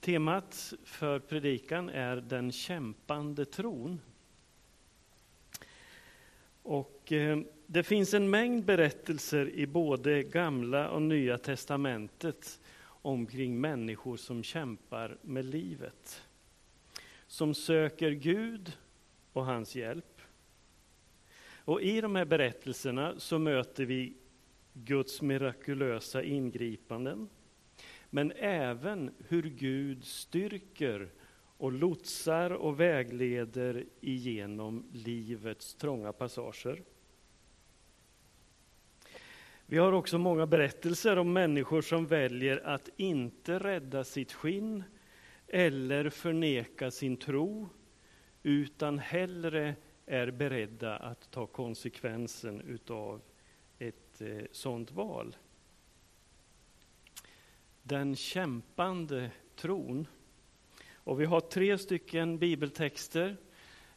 Temat för predikan är den kämpande tron. Och eh, det finns en mängd berättelser i både Gamla och Nya testamentet omkring människor som kämpar med livet. Som söker Gud och hans hjälp. Och i de här berättelserna så möter vi Guds mirakulösa ingripanden men även hur Gud styrker och lotsar och vägleder igenom livets trånga passager. Vi har också många berättelser om människor som väljer att inte rädda sitt skinn eller förneka sin tro, utan hellre är beredda att ta konsekvensen utav ett eh, sådant val den kämpande tron. Och vi har tre stycken bibeltexter.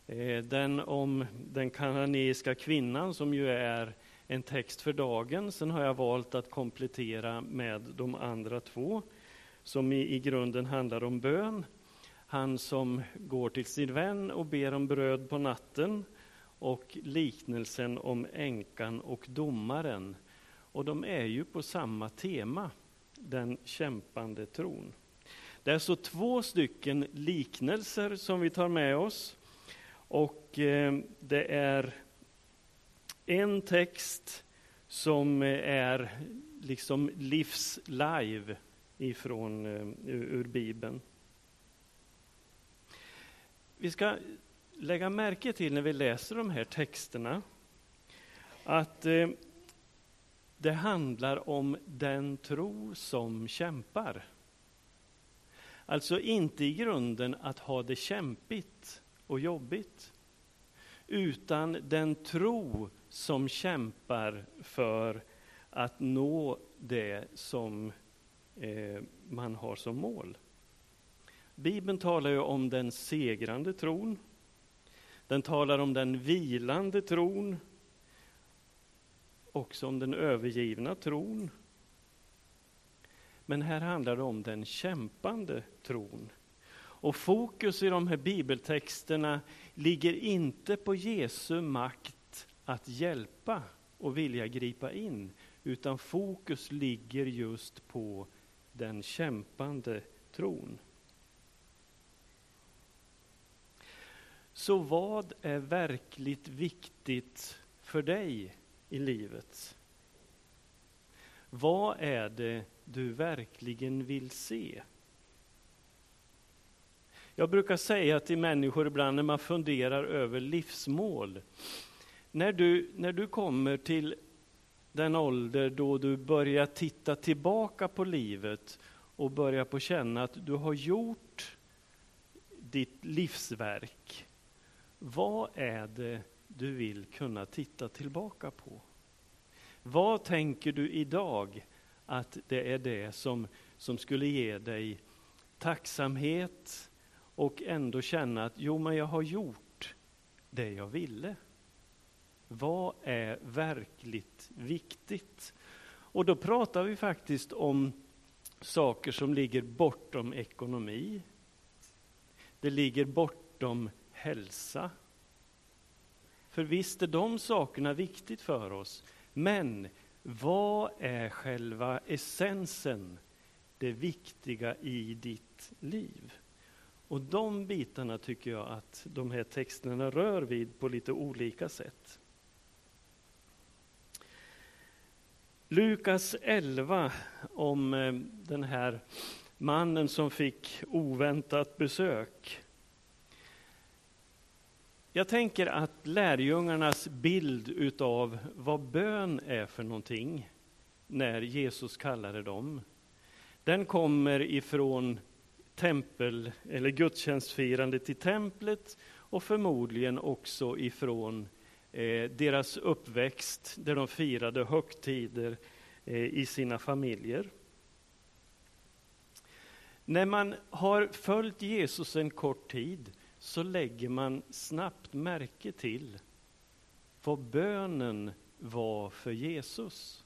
Eh, den om den kananeiska kvinnan som ju är en text för dagen. Sen har jag valt att komplettera med de andra två som i, i grunden handlar om bön. Han som går till sin vän och ber om bröd på natten och liknelsen om änkan och domaren. Och de är ju på samma tema den kämpande tron. Det är så två stycken liknelser som vi tar med oss. Och eh, det är en text som eh, är liksom livs live ifrån eh, ur Bibeln. Vi ska lägga märke till när vi läser de här texterna att det handlar om den tro som kämpar. Alltså inte i grunden att ha det kämpigt och jobbigt, utan den tro som kämpar för att nå det som eh, man har som mål. Bibeln talar ju om den segrande tron. Den talar om den vilande tron också om den övergivna tron. Men här handlar det om den kämpande tron. Och fokus i de här bibeltexterna ligger inte på Jesu makt att hjälpa och vilja gripa in, utan fokus ligger just på den kämpande tron. Så vad är verkligt viktigt för dig i livet? Vad är det du verkligen vill se? Jag brukar säga till människor ibland när man funderar över livsmål. När du, när du kommer till den ålder då du börjar titta tillbaka på livet och börjar på känna att du har gjort ditt livsverk. Vad är det du vill kunna titta tillbaka på. Vad tänker du idag att det är det som, som skulle ge dig tacksamhet och ändå känna att jo, men jag har gjort det jag ville. Vad är verkligt viktigt? Och då pratar vi faktiskt om saker som ligger bortom ekonomi. Det ligger bortom hälsa. För visst är de sakerna viktigt för oss. Men vad är själva essensen, det viktiga i ditt liv? Och de bitarna tycker jag att de här texterna rör vid på lite olika sätt. Lukas 11 om eh, den här mannen som fick oväntat besök. Jag tänker att lärjungarnas bild utav vad bön är för någonting, när Jesus kallade dem, den kommer ifrån tempel, eller gudstjänstfirandet i templet och förmodligen också ifrån eh, deras uppväxt, där de firade högtider eh, i sina familjer. När man har följt Jesus en kort tid så lägger man snabbt märke till vad bönen var för Jesus.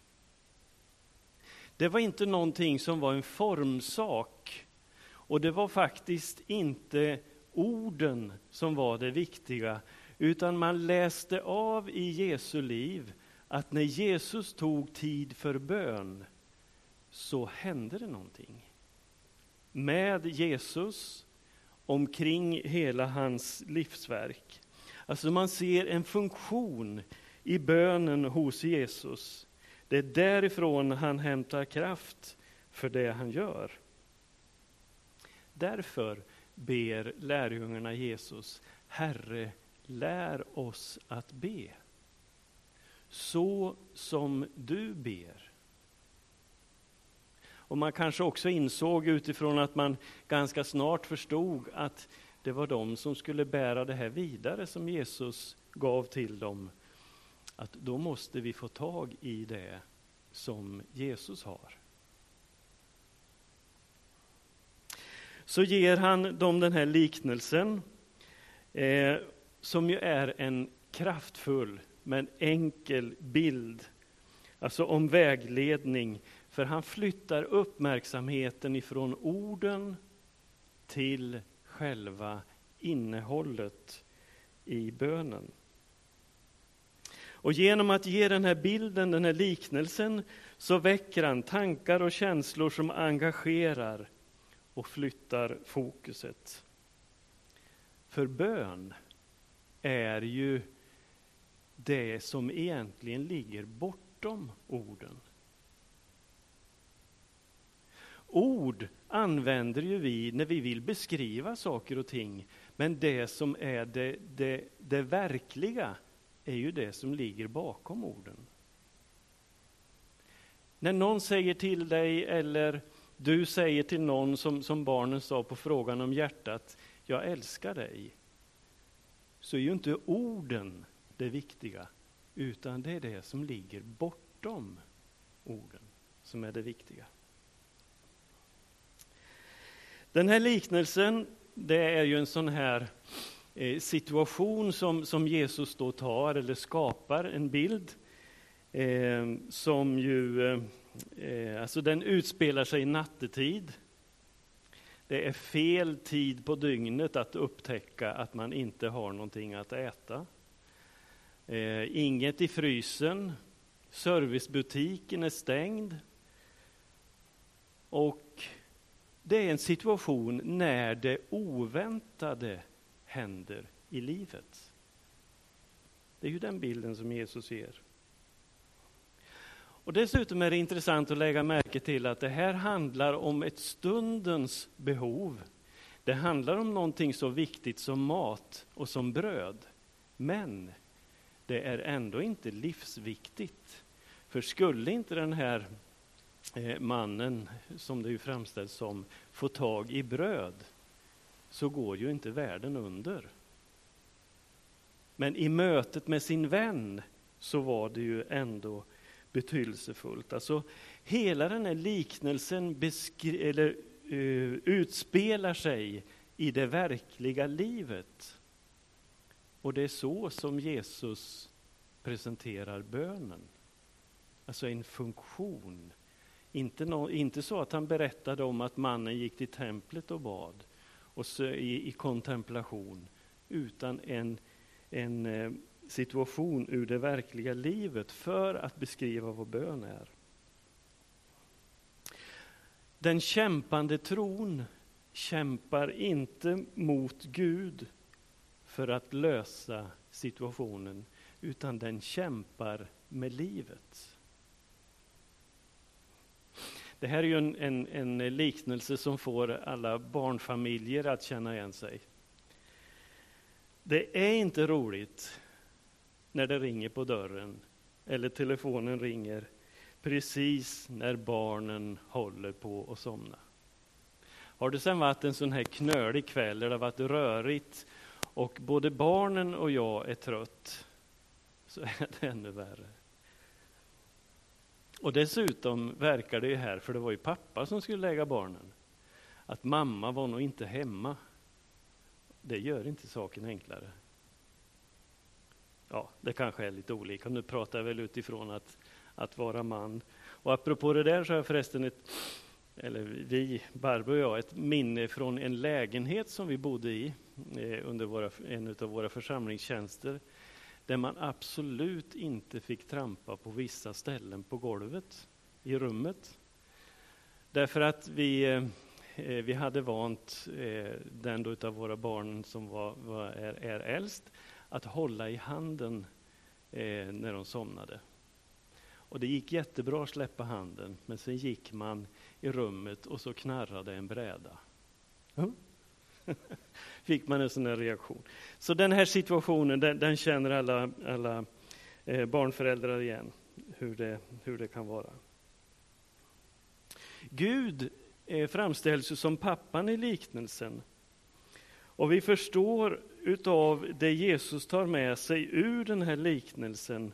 Det var inte någonting som var en formsak Och det var faktiskt inte orden som var det viktiga, utan man läste av i Jesu liv att när Jesus tog tid för bön så hände det någonting. Med Jesus omkring hela hans livsverk. Alltså man ser en funktion i bönen hos Jesus. Det är därifrån han hämtar kraft för det han gör. Därför ber lärjungarna Jesus, Herre, lär oss att be. Så som du ber. Och man kanske också insåg utifrån att man ganska snart förstod att det var de som skulle bära det här vidare som Jesus gav till dem. Att då måste vi få tag i det som Jesus har. Så ger han dem den här liknelsen, eh, som ju är en kraftfull men enkel bild, alltså om vägledning. För han flyttar uppmärksamheten ifrån orden till själva innehållet i bönen. Och genom att ge den här bilden, den här liknelsen, så väcker han tankar och känslor som engagerar och flyttar fokuset. För bön är ju det som egentligen ligger bortom orden. Ord använder ju vi när vi vill beskriva saker och ting, men det som är det, det, det verkliga är ju det som ligger bakom orden. När någon säger till dig, eller du säger till någon som, som barnen sa på frågan om hjärtat, jag älskar dig, så är ju inte orden det viktiga, utan det är det som ligger bortom orden som är det viktiga. Den här liknelsen, det är ju en sån här eh, situation som, som Jesus då tar, eller skapar en bild, eh, som ju, eh, alltså den utspelar sig nattetid. Det är fel tid på dygnet att upptäcka att man inte har någonting att äta. Eh, inget i frysen, servicebutiken är stängd. Och det är en situation när det oväntade händer i livet. Det är ju den bilden som Jesus ger. Och dessutom är det intressant att lägga märke till att det här handlar om ett stundens behov. Det handlar om någonting så viktigt som mat och som bröd. Men det är ändå inte livsviktigt. För skulle inte den här Eh, mannen, som det ju framställs som, få tag i bröd, så går ju inte världen under. Men i mötet med sin vän så var det ju ändå betydelsefullt. Alltså, hela den här liknelsen eller, uh, utspelar sig i det verkliga livet. Och det är så som Jesus presenterar bönen. Alltså en funktion. Inte, no, inte så att han berättade om att mannen gick till templet och bad och så, i, i kontemplation, utan en, en eh, situation ur det verkliga livet för att beskriva vad bön är. Den kämpande tron kämpar inte mot Gud för att lösa situationen, utan den kämpar med livet. Det här är ju en, en, en, liknelse som får alla barnfamiljer att känna igen sig. Det är inte roligt när det ringer på dörren eller telefonen ringer precis när barnen håller på att somna. Har det sen varit en sån här knölig kväll där det har varit rörigt och både barnen och jag är trött, så är det ännu värre. Och dessutom verkar det ju här, för det var ju pappa som skulle lägga barnen, att mamma var nog inte hemma. Det gör inte saken enklare. Ja, det kanske är lite olika. Nu pratar jag väl utifrån att, att vara man. Och apropå det där så har jag förresten ett, eller vi, Barbro och jag, ett minne från en lägenhet som vi bodde i eh, under våra, en av våra församlingstjänster, där man absolut inte fick trampa på vissa ställen på golvet i rummet. Därför att vi, eh, vi hade vant eh, den av våra barn som var, var, är, är äldst att hålla i handen eh, när de somnade. Och det gick jättebra att släppa handen, men sen gick man i rummet och så knarrade en bräda. Fick man en sån här reaktion. Så den här situationen, den, den känner alla, alla eh, barnföräldrar igen, hur det, hur det kan vara. Gud eh, framställs ju som pappan i liknelsen. Och vi förstår utav det Jesus tar med sig ur den här liknelsen,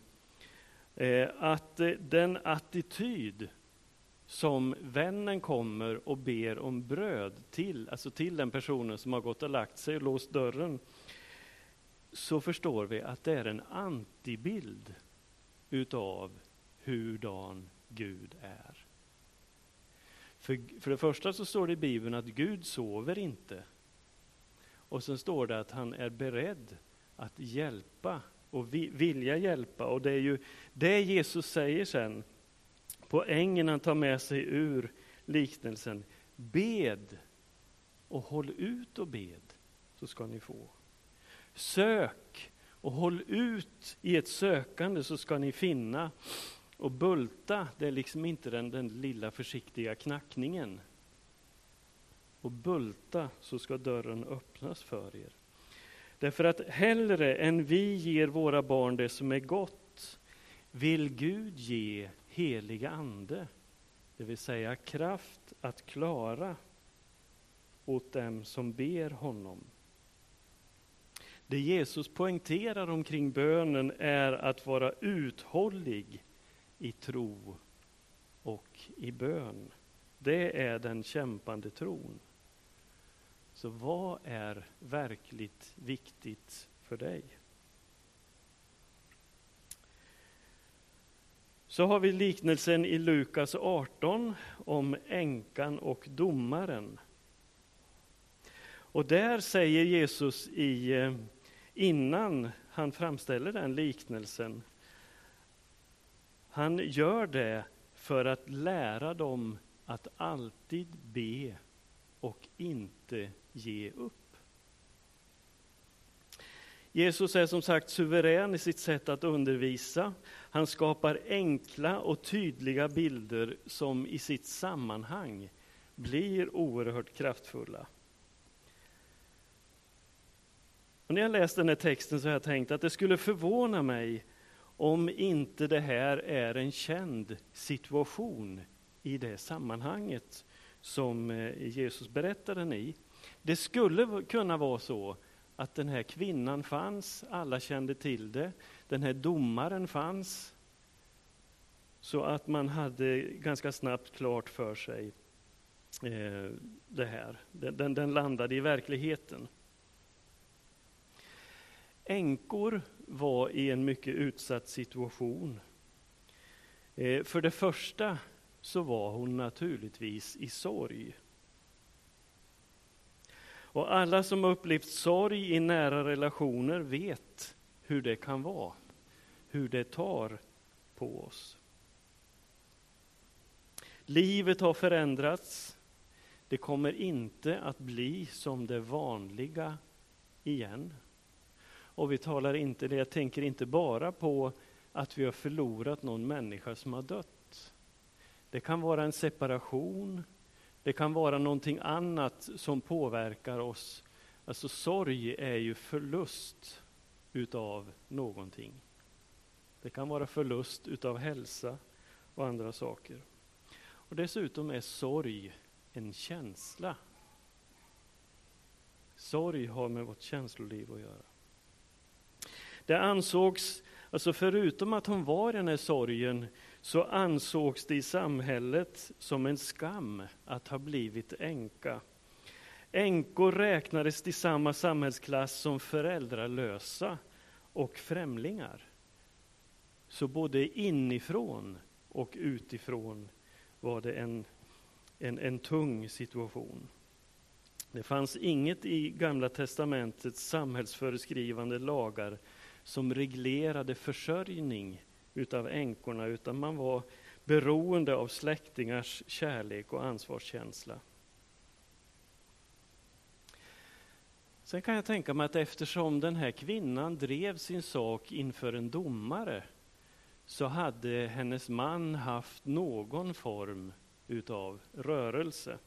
eh, att eh, den attityd som vännen kommer och ber om bröd till, alltså till den personen som har gått och lagt sig och låst dörren, så förstår vi att det är en antibild utav hurdan Gud är. För, för det första så står det i Bibeln att Gud sover inte. Och sen står det att han är beredd att hjälpa och vilja hjälpa. Och det är ju det Jesus säger sen, poängen han tar med sig ur liknelsen. Bed och håll ut och bed, så ska ni få. Sök och håll ut i ett sökande, så ska ni finna. Och bulta, det är liksom inte den, den lilla försiktiga knackningen. Och bulta, så ska dörren öppnas för er. Därför att hellre än vi ger våra barn det som är gott, vill Gud ge heliga ande, det vill säga kraft att klara åt dem som ber honom. Det Jesus poängterar omkring bönen är att vara uthållig i tro och i bön. Det är den kämpande tron. Så vad är verkligt viktigt för dig? Så har vi liknelsen i Lukas 18 om änkan och domaren. Och där säger Jesus i, eh, innan han framställer den liknelsen han gör det för att lära dem att alltid be och inte ge upp. Jesus är som sagt suverän i sitt sätt att undervisa. Han skapar enkla och tydliga bilder som i sitt sammanhang blir oerhört kraftfulla. Och när jag läst den här texten så har jag tänkt att det skulle förvåna mig om inte det här är en känd situation i det sammanhanget som eh, Jesus berättar den i. Det skulle kunna vara så att den här kvinnan fanns, alla kände till det, den här domaren fanns, så att man hade ganska snabbt klart för sig eh, det här. Den, den, den landade i verkligheten. Änkor var i en mycket utsatt situation. Eh, för det första så var hon naturligtvis i sorg. Och alla som upplevt sorg i nära relationer vet hur det kan vara, hur det tar på oss. Livet har förändrats. Det kommer inte att bli som det vanliga igen. Och vi talar inte, jag tänker inte bara på att vi har förlorat någon människa som har dött. Det kan vara en separation, det kan vara någonting annat som påverkar oss. Alltså sorg är ju förlust utav någonting. Det kan vara förlust utav hälsa och andra saker. Och dessutom är sorg en känsla. Sorg har med vårt känsloliv att göra. Det ansågs, alltså förutom att hon var i den här sorgen, så ansågs det i samhället som en skam att ha blivit änka. Änkor räknades till samma samhällsklass som föräldralösa och främlingar. Så både inifrån och utifrån var det en, en, en tung situation. Det fanns inget i Gamla testamentets samhällsföreskrivande lagar som reglerade försörjning utav änkorna, utan man var beroende av släktingars kärlek och ansvarskänsla. Sen kan jag tänka mig att eftersom den här kvinnan drev sin sak inför en domare så hade hennes man haft någon form utav rörelse.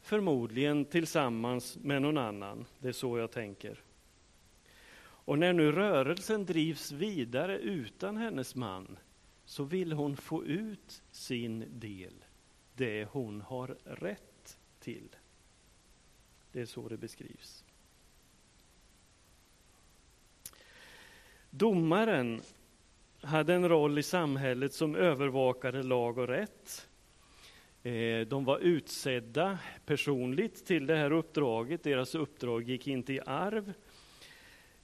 Förmodligen tillsammans med någon annan, det är så jag tänker. Och när nu rörelsen drivs vidare utan hennes man så vill hon få ut sin del, det hon har rätt till. Det är så det beskrivs. Domaren hade en roll i samhället som övervakade lag och rätt. Eh, de var utsedda personligt till det här uppdraget. Deras uppdrag gick inte i arv.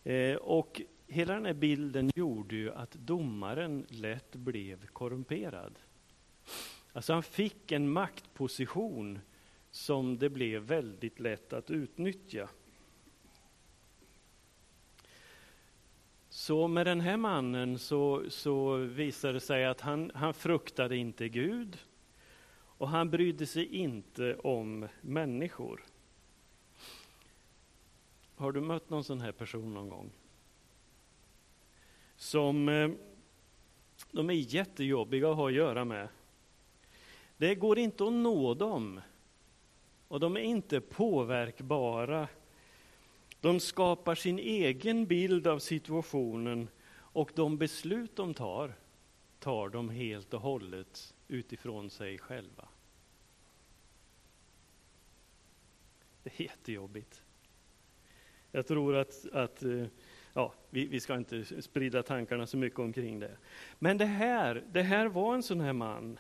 Eh, och hela den här bilden gjorde ju att domaren lätt blev korrumperad. Alltså han fick en maktposition som det blev väldigt lätt att utnyttja. Så med den här mannen så, så visade det sig att han, han fruktade inte Gud och han brydde sig inte om människor. Har du mött någon sån här person någon gång? Som eh, de är jättejobbiga att ha att göra med. Det går inte att nå dem och de är inte påverkbara. De skapar sin egen bild av situationen och de beslut de tar, tar de helt och hållet utifrån sig själva. Det är jättejobbigt. Jag tror att, att eh, ja, vi, vi, ska inte sprida tankarna så mycket omkring det. Men det här, det här var en sån här man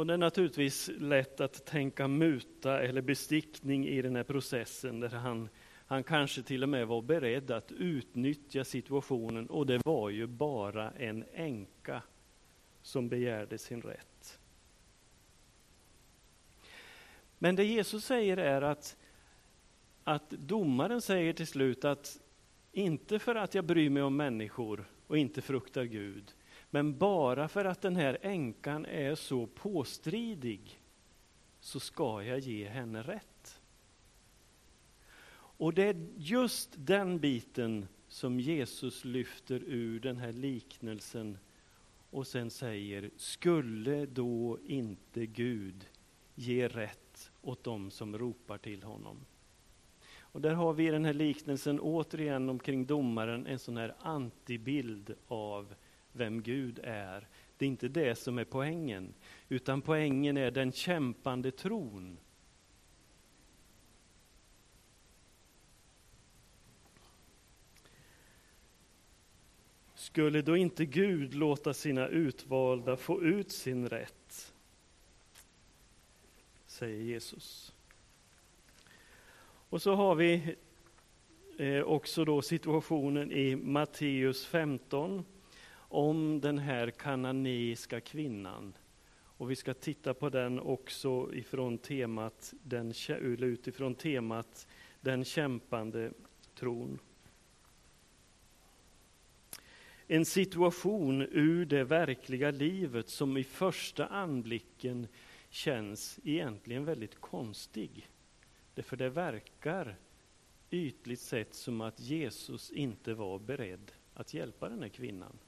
Och det är naturligtvis lätt att tänka muta eller bestickning i den här processen där han, han kanske till och med var beredd att utnyttja situationen och det var ju bara en änka som begärde sin rätt. Men det Jesus säger är att, att domaren säger till slut att inte för att jag bryr mig om människor och inte fruktar Gud, men bara för att den här änkan är så påstridig så ska jag ge henne rätt. Och det är just den biten som Jesus lyfter ur den här liknelsen och sen säger, skulle då inte Gud ge rätt åt dem som ropar till honom? Och där har vi i den här liknelsen återigen omkring domaren en sån här antibild av vem Gud är. Det är inte det som är poängen, utan poängen är den kämpande tron. Skulle då inte Gud låta sina utvalda få ut sin rätt? Säger Jesus. Och så har vi eh, också då situationen i Matteus 15 om den här kananeiska kvinnan. Och vi ska titta på den också ifrån temat, den, utifrån temat den kämpande tron. En situation ur det verkliga livet som i första anblicken känns egentligen väldigt konstig. Därför det verkar ytligt sett som att Jesus inte var beredd att hjälpa den här kvinnan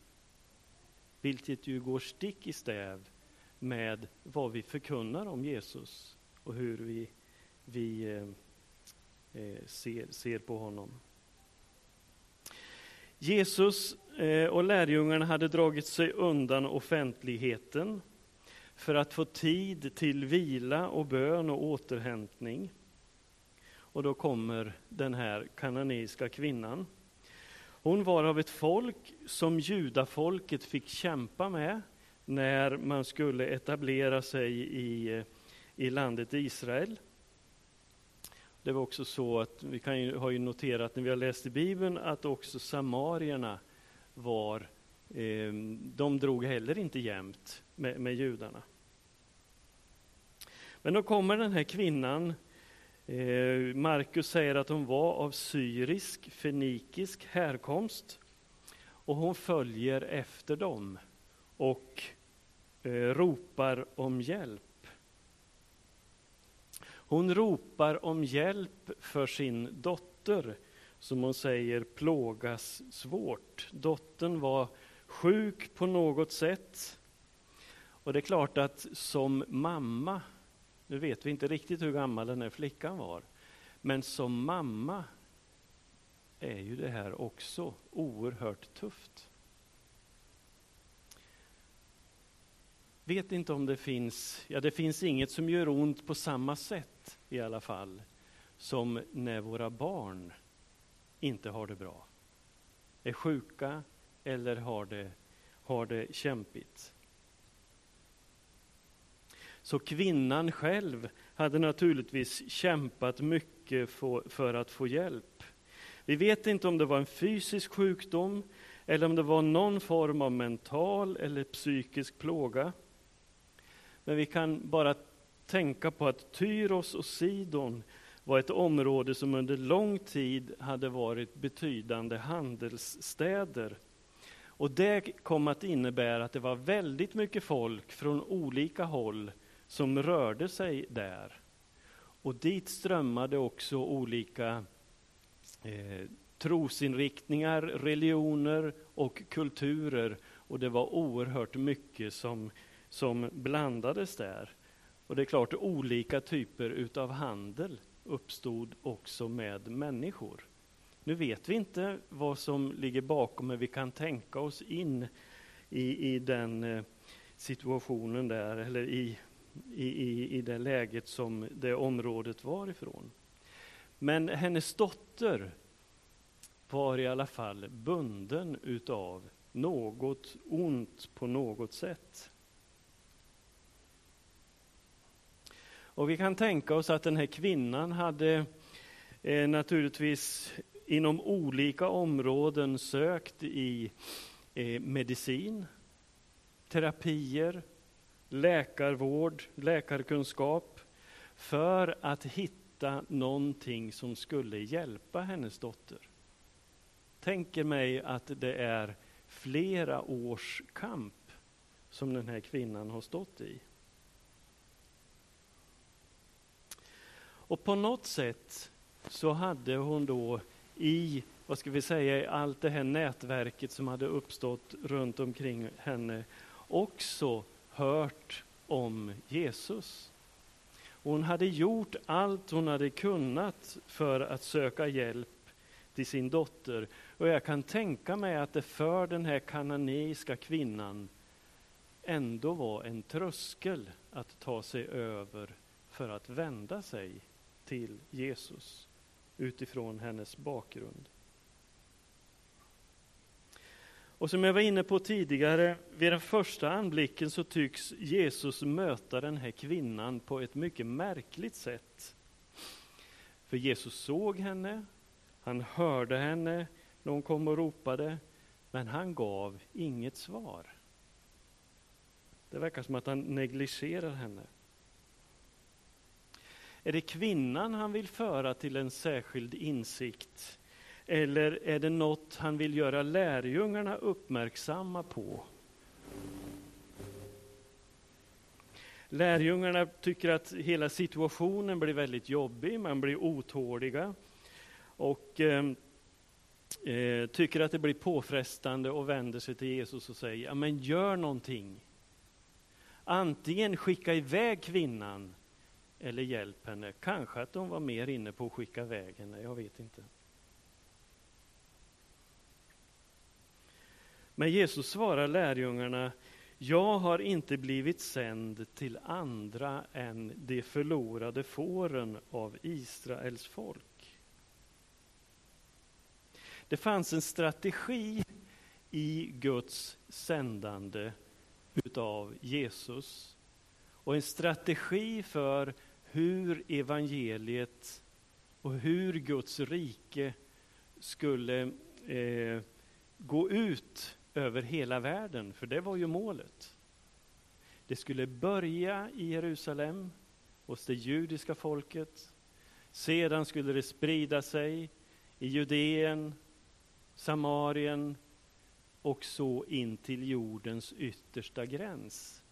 vilket ju går stick i stäv med vad vi förkunnar om Jesus och hur vi, vi eh, eh ser, ser på honom. Jesus eh, och lärjungarna hade dragit sig undan offentligheten för att få tid till vila och bön och återhämtning. Och då kommer den här kananeiska kvinnan hon var av ett folk som judafolket fick kämpa med när man skulle etablera sig i, i landet Israel. Det var också så att vi kan ju, har ju noterat när vi har läst i Bibeln att också samarierna var eh, de drog heller inte jämnt med, med judarna. Men då kommer den här kvinnan, eh, Markus säger att hon var av syrisk, fenikisk härkomst och hon följer efter dem och eh, ropar om hjälp. Hon ropar om hjälp för sin dotter, som hon säger plågas svårt. Dottern var sjuk på något sätt. Och det är klart att som mamma, nu vet vi inte riktigt hur gammal den här flickan var, men som mamma är ju det här också oerhört tufft. Vet inte om det finns, ja det finns inget som gör ont på samma sätt i alla fall, som när våra barn inte har det bra. Är sjuka eller har det, har det kämpigt. Så kvinnan själv hade naturligtvis kämpat mycket för, för att få hjälp. Vi vet inte om det var en fysisk sjukdom eller om det var någon form av mental eller psykisk plåga. Men vi kan bara tänka på att Tyros och Sidon var ett område som under lång tid hade varit betydande handelsstäder. Och det kom att innebära att det var väldigt mycket folk från olika håll som rörde sig där. Och dit strömmade också olika eh, trosinriktningar, religioner och kulturer. Och det var oerhört mycket som, som blandades där. Och det är klart, olika typer utav handel uppstod också med människor. Nu vet vi inte vad som ligger bakom, men vi kan tänka oss in i, i den eh, situationen där, eller i, i, i det läget som det området var ifrån. Men hennes dotter var i alla fall bunden utav något ont på något sätt. Och vi kan tänka oss att den här kvinnan hade eh, naturligtvis inom olika områden sökt i eh, medicin, terapier, läkarvård, läkarkunskap för att hitta någonting som skulle hjälpa hennes dotter. Tänker mig att det är flera års kamp som den här kvinnan har stått i. Och på något sätt så hade hon då i, vad ska vi säga, i allt det här nätverket som hade uppstått runt omkring henne också hört om Jesus. Hon hade gjort allt hon hade kunnat för att söka hjälp till sin dotter. Och jag kan tänka mig att det för den här kananeiska kvinnan ändå var en tröskel att ta sig över för att vända sig till Jesus utifrån hennes bakgrund. Och som jag var inne på tidigare, vid den första anblicken så tycks Jesus möta den här kvinnan på ett mycket märkligt sätt. För Jesus såg henne, han hörde henne när hon kom och ropade, men han gav inget svar. Det verkar som att han negligerar henne. Är det kvinnan han vill föra till en särskild insikt? Eller är det något han vill göra lärjungarna uppmärksamma på? Lärjungarna tycker att hela situationen blir väldigt jobbig, man blir otåliga och ehm, eh, tycker att det blir påfrestande och vänder sig till Jesus och säger, ja men gör någonting. Antingen skicka iväg kvinnan eller hjälp henne. Kanske att de var mer inne på att skicka iväg henne, jag vet inte. Men Jesus svarar lärjungarna, jag har inte blivit sänd till andra än de förlorade fåren av Israels folk. Det fanns en strategi i Guds sändande utav Jesus och en strategi för hur evangeliet och hur Guds rike skulle eh, gå ut över hela världen, för det var ju målet. Det skulle börja i Jerusalem, hos det judiska folket. Sedan skulle det sprida sig i Judeen, Samarien och så in till jordens yttersta gräns.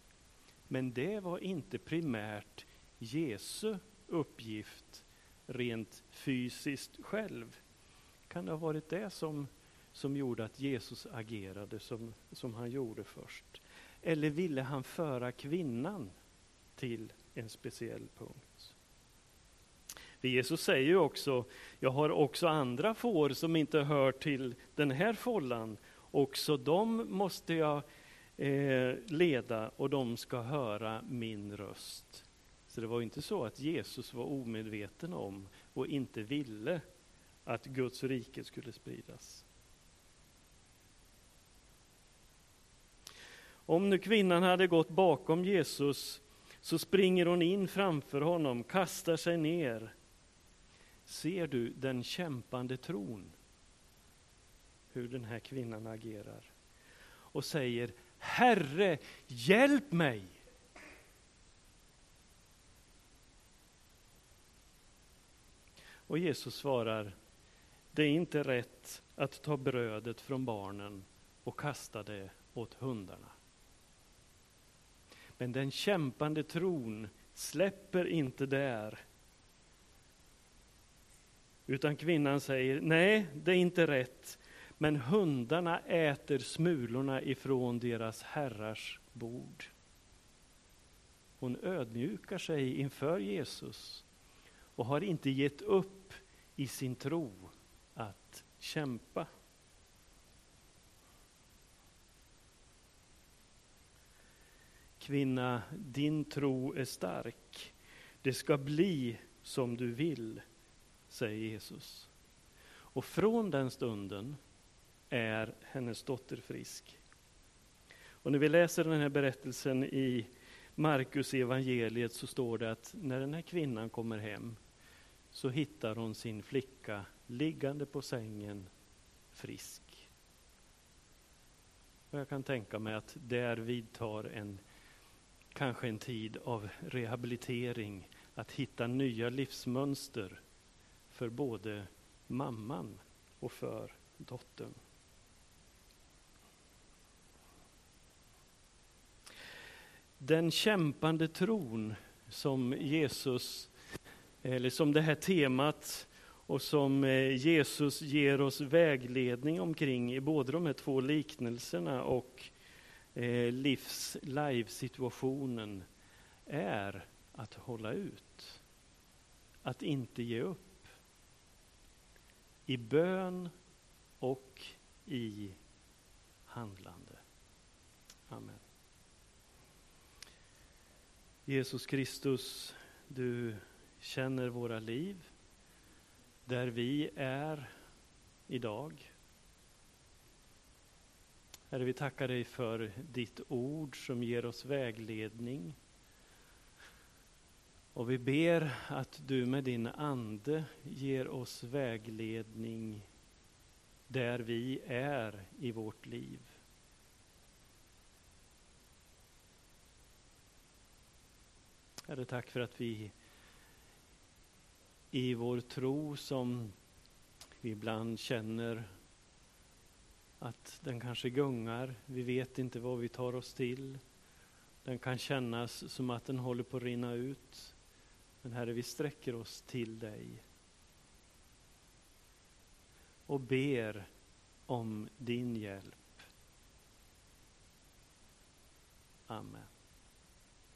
Men det var inte primärt Jesu uppgift rent fysiskt själv. Kan det ha varit det som, som gjorde att Jesus agerade som, som han gjorde först? Eller ville han föra kvinnan till en speciell punkt? För Jesus säger ju också, jag har också andra får som inte hör till den här follan. Också dem måste jag eh, leda och de ska höra min röst. Så det var inte så att Jesus var omedveten om och inte ville att Guds rike skulle spridas. Om nu kvinnan hade gått bakom Jesus så springer hon in framför honom, kastar sig ner. Ser du den kämpande tron? Hur den här kvinnan agerar. Och säger Herre, hjälp mig! Och Jesus svarar, det är inte rätt att ta brödet från barnen och kasta det åt hundarna. Men den kämpande tron släpper inte där. Utan kvinnan säger, nej, det är inte rätt. Men hundarna äter smulorna ifrån deras herrars bord. Hon ödmjukar sig inför Jesus och har inte gett upp i sin tro att kämpa. Kvinna, din tro är stark. Det ska bli som du vill, säger Jesus. Och från den stunden är hennes dotter frisk. Och när vi läser den här berättelsen i Markus evangeliet så står det att när den här kvinnan kommer hem så hittar hon sin flicka liggande på sängen, frisk. Och jag kan tänka mig att där vidtar en, kanske en tid av rehabilitering, att hitta nya livsmönster för både mamman och för dottern. Den kämpande tron som Jesus, eller som det här temat och som eh, Jesus ger oss vägledning omkring i både de här två liknelserna och eh, livs live-situationen är att hålla ut. Att inte ge upp. I bön och i handlande. Amen. Jesus Kristus, du känner våra liv där vi är idag. Herre, vi tackar dig för ditt ord som ger oss vägledning. Och vi ber att du med din ande ger oss vägledning där vi är i vårt liv. Herre, tack för att vi i vår tro som vi ibland känner att den kanske gungar, vi vet inte vad vi tar oss till. Den kan kännas som att den håller på att rinna ut. Men Herre, vi sträcker oss till dig och ber om din hjälp. Amen.